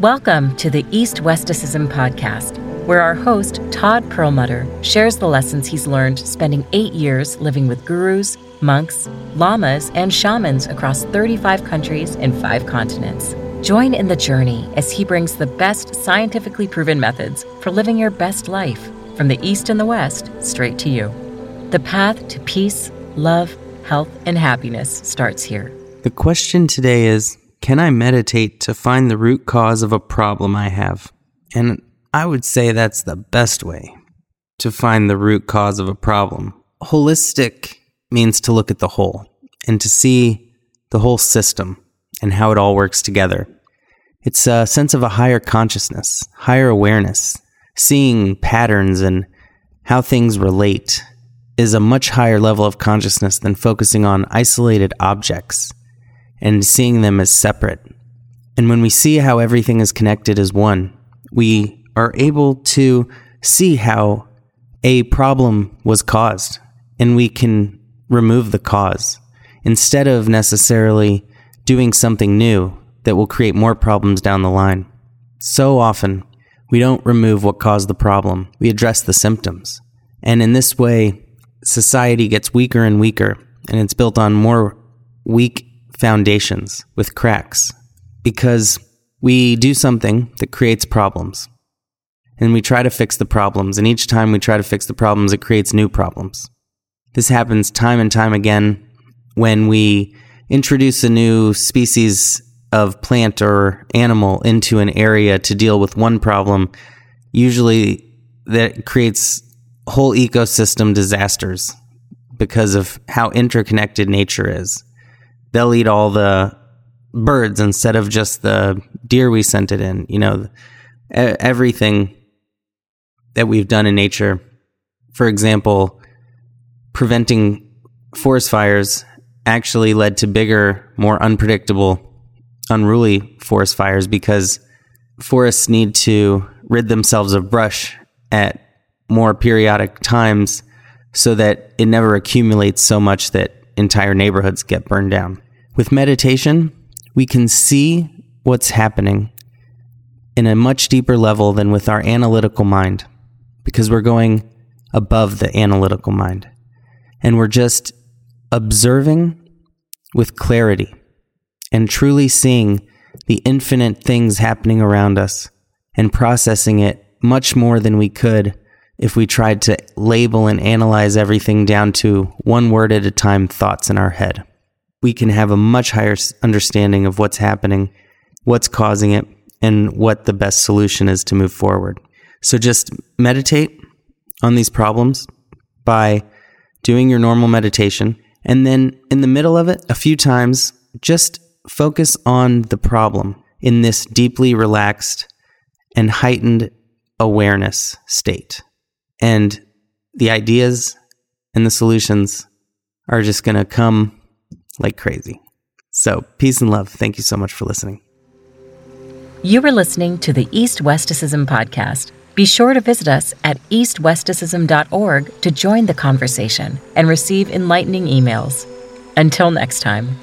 Welcome to the East Westicism podcast, where our host, Todd Perlmutter, shares the lessons he's learned spending eight years living with gurus, monks, lamas, and shamans across 35 countries and five continents. Join in the journey as he brings the best scientifically proven methods for living your best life from the East and the West straight to you. The path to peace, love, health, and happiness starts here. The question today is Can I meditate to find the root cause of a problem I have? And I would say that's the best way to find the root cause of a problem. Holistic means to look at the whole and to see the whole system and how it all works together. It's a sense of a higher consciousness, higher awareness, seeing patterns and how things relate is a much higher level of consciousness than focusing on isolated objects and seeing them as separate. And when we see how everything is connected as one, we are able to see how a problem was caused and we can remove the cause instead of necessarily doing something new that will create more problems down the line. So often, we don't remove what caused the problem, we address the symptoms. And in this way, society gets weaker and weaker, and it's built on more weak foundations with cracks because we do something that creates problems. And we try to fix the problems, and each time we try to fix the problems, it creates new problems. This happens time and time again when we introduce a new species of plant or animal into an area to deal with one problem. Usually, that creates whole ecosystem disasters because of how interconnected nature is. They'll eat all the birds instead of just the deer we sent it in. You know, everything that we've done in nature. For example, preventing forest fires actually led to bigger, more unpredictable, unruly forest fires because forests need to rid themselves of brush at more periodic times so that it never accumulates so much that entire neighborhoods get burned down. With meditation, we can see what's happening in a much deeper level than with our analytical mind because we're going above the analytical mind and we're just observing with clarity and truly seeing the infinite things happening around us and processing it much more than we could if we tried to label and analyze everything down to one word at a time thoughts in our head. We can have a much higher understanding of what's happening, what's causing it, and what the best solution is to move forward. So just meditate on these problems by doing your normal meditation. And then in the middle of it, a few times, just focus on the problem in this deeply relaxed and heightened awareness state. And the ideas and the solutions are just going to come like crazy. So, peace and love. Thank you so much for listening. You were listening to the East Westicism podcast. Be sure to visit us at eastwesticism.org to join the conversation and receive enlightening emails. Until next time.